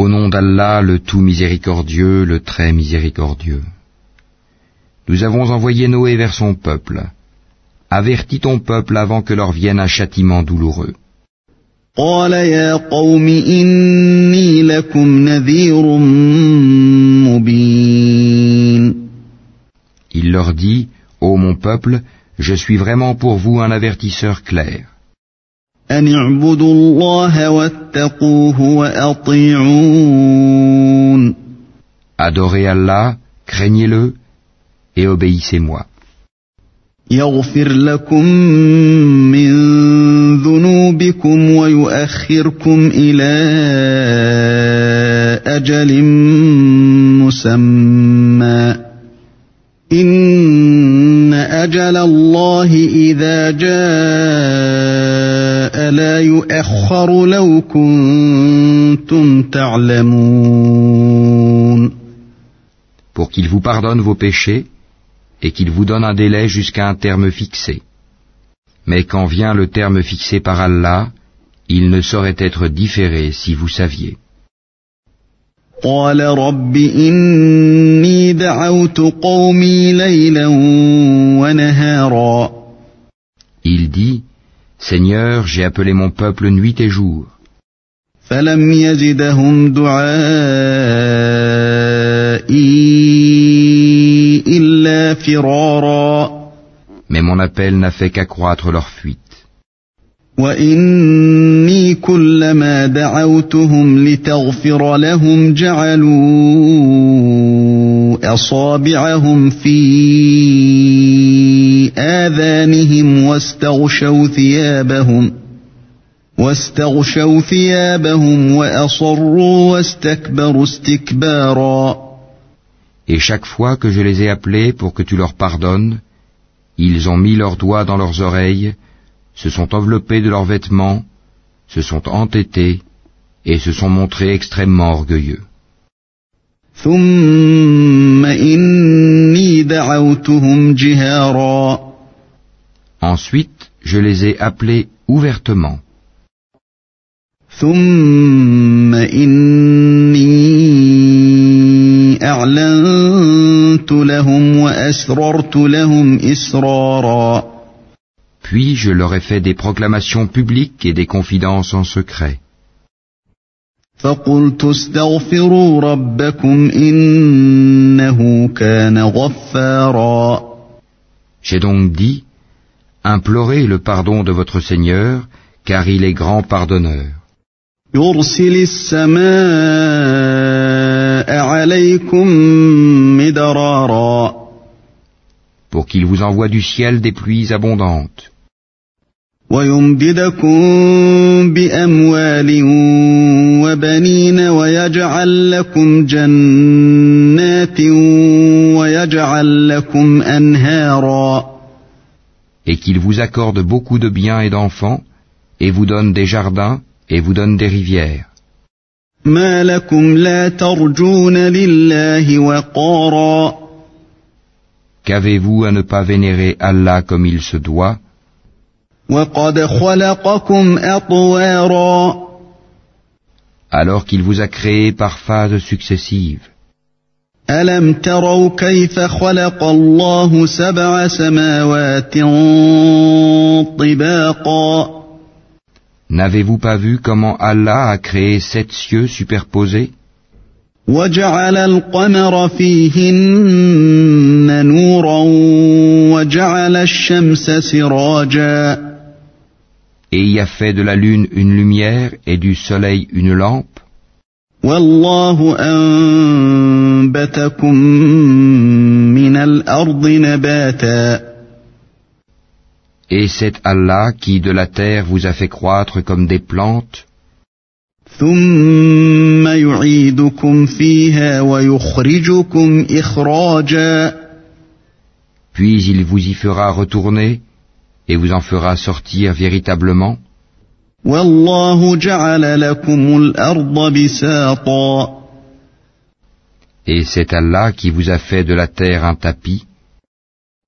Au nom d'Allah, le tout miséricordieux, le très miséricordieux. Nous avons envoyé Noé vers son peuple. Avertis ton peuple avant que leur vienne un châtiment douloureux. Il leur dit, Ô mon peuple, je suis vraiment pour vous un avertisseur clair. أن اعبدوا الله واتقوه وأطيعون Adorez Allah, craignez-le et obéissez-moi. يغفر لكم من ذنوبكم ويؤخركم إلى أجل مسمى إن أجل الله إذا جاء لا يؤخر لو كنتم تعلمون Pour qu'il vous pardonne vos péchés et qu'il vous donne un délai jusqu'à un terme fixé. Mais quand vient le terme fixé par Allah, il ne saurait être différé si vous saviez. قال رب إني دعوت قومي ليلا ونهارا Il dit, Seigneur, j'ai appelé mon peuple nuit et jour, فلم يزدهم دعائي إلا فرارا mais mon appel n'a fait qu'accroître leur fuite. وإني كلما دعوتهم لتغفر لهم جعلوا أصابعهم في آذانهم واستغشوا ثيابهم واستغشوا ثيابهم وأصروا واستكبروا استكبارا Et chaque fois que je les ai appelés pour que tu leur pardonnes, ils ont mis leurs doigts dans leurs oreilles, se sont enveloppés de leurs vêtements, se sont entêtés et se sont montrés extrêmement orgueilleux. ثم إني دعوتهم جهارا Ensuite, je les ai appelés ouvertement. ثم إني أعلنت لهم وأسررت لهم إسرارا Puis je leur ai fait des proclamations publiques et des confidences en secret. فقلت استغفروا ربكم إنه كان غفارا J'ai donc dit, implorez le pardon de votre Seigneur, car il est grand pardonneur. يرسل السماء عليكم مدرارا pour qu'il vous envoie du ciel des pluies abondantes, ويمددكم بأموال وبنين ويجعل لكم جنات ويجعل لكم أنهارا et qu'il vous accorde beaucoup de biens et d'enfants, et vous donne des jardins, et vous donne des rivières. Qu'avez-vous à ne pas vénérer Allah comme il se doit? Alors qu'il vous a créé par phases successives. ألم تروا كيف خلق الله سبع سماوات طباقا N'avez-vous pas vu comment Allah a créé sept cieux superposés وجعل القمر فيهن نورا وجعل الشمس سراجا et y a fait de la lune une lumière et du soleil une lampe والله أنبتكم من الأرض نباتا Et c'est Allah qui de la terre vous a fait croître comme des plantes, ثم يعيدكم فيها ويخرجكم إخراجا Puis il vous y fera retourner et vous en fera sortir véritablement. والله جعل لكم الأرض بساطا Et c'est Allah qui vous a fait de la terre un tapis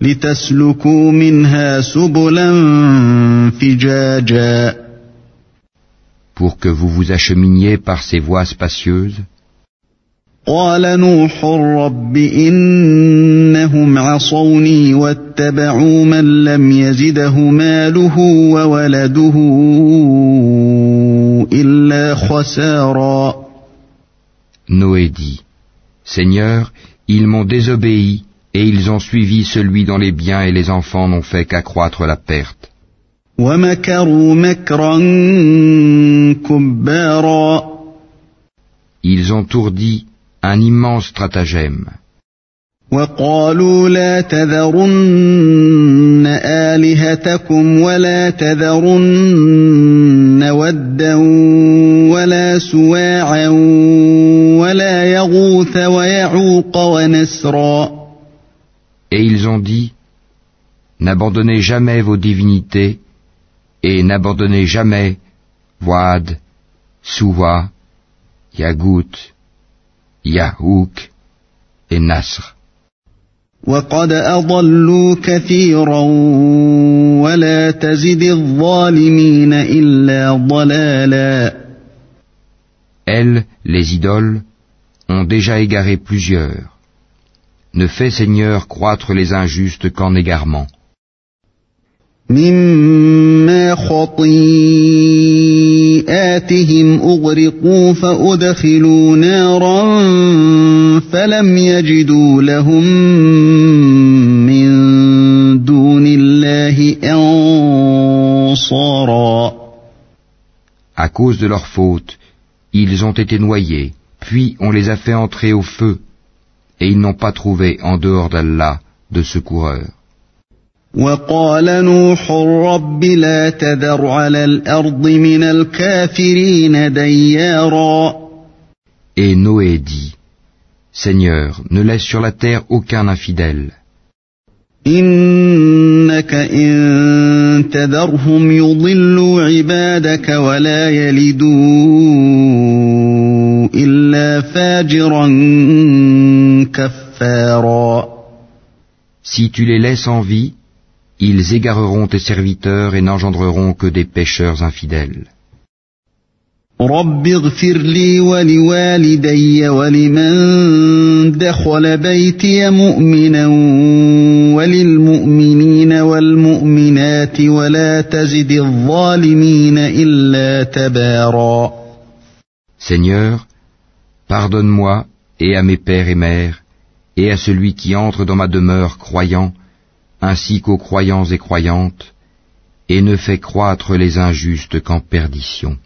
لتسلكوا منها سبلا فجاجا pour que vous vous acheminiez par ces voies spacieuses. قال نوح رب إنهم عصوني واتبعوا من لم يزده ماله وولده إلا خسارا Noé dit, Seigneur, ils m'ont désobéi et ils ont suivi celui dont les biens et les enfants n'ont fait qu'accroître la perte. ومكروا مكرا كبارا Ils ont ourdi un immense stratagème. وقالوا لا تذرن آلهتكم ولا تذرن ودا ولا سواعا Et ils ont dit, N'abandonnez jamais vos divinités, et n'abandonnez jamais Wad, Suwa, Yagout, Yahouk et Nasr. وقد أضلوا كثيرا ولا تزد الظالمين إلا ضلالا Elles, les idoles, ont déjà égaré plusieurs. Ne fais Seigneur croître les injustes qu'en égarement. مما خطيئاتهم أغرقوا فأدخلوا نارا فلم يجدوا لهم من دون الله أنصارا À cause de leur faute, ils ont été noyés, puis on les a fait entrer au feu, et ils n'ont pas trouvé en dehors d'Allah de secoureurs. وقال نوح رب لا تذر على الأرض من الكافرين ديارا Et Noé dit, Seigneur, ne laisse sur la terre aucun infidèle. إنك إن تذرهم يضلوا عبادك ولا يلدوا إلا فاجرا كفارا Si tu les laisses en vie, ils égareront tes serviteurs et n'engendreront que des pécheurs infidèles. رب اغفر لي ولوالدي ولمن دخل بيتي مؤمنا وللمؤمنين والمؤمنات ولا تزد الظالمين إلا تبارا Seigneur, pardonne-moi et à mes pères et mères, et à celui qui entre dans ma demeure croyant, ainsi qu'aux croyants et croyantes, et ne fais croître les injustes qu'en perdition.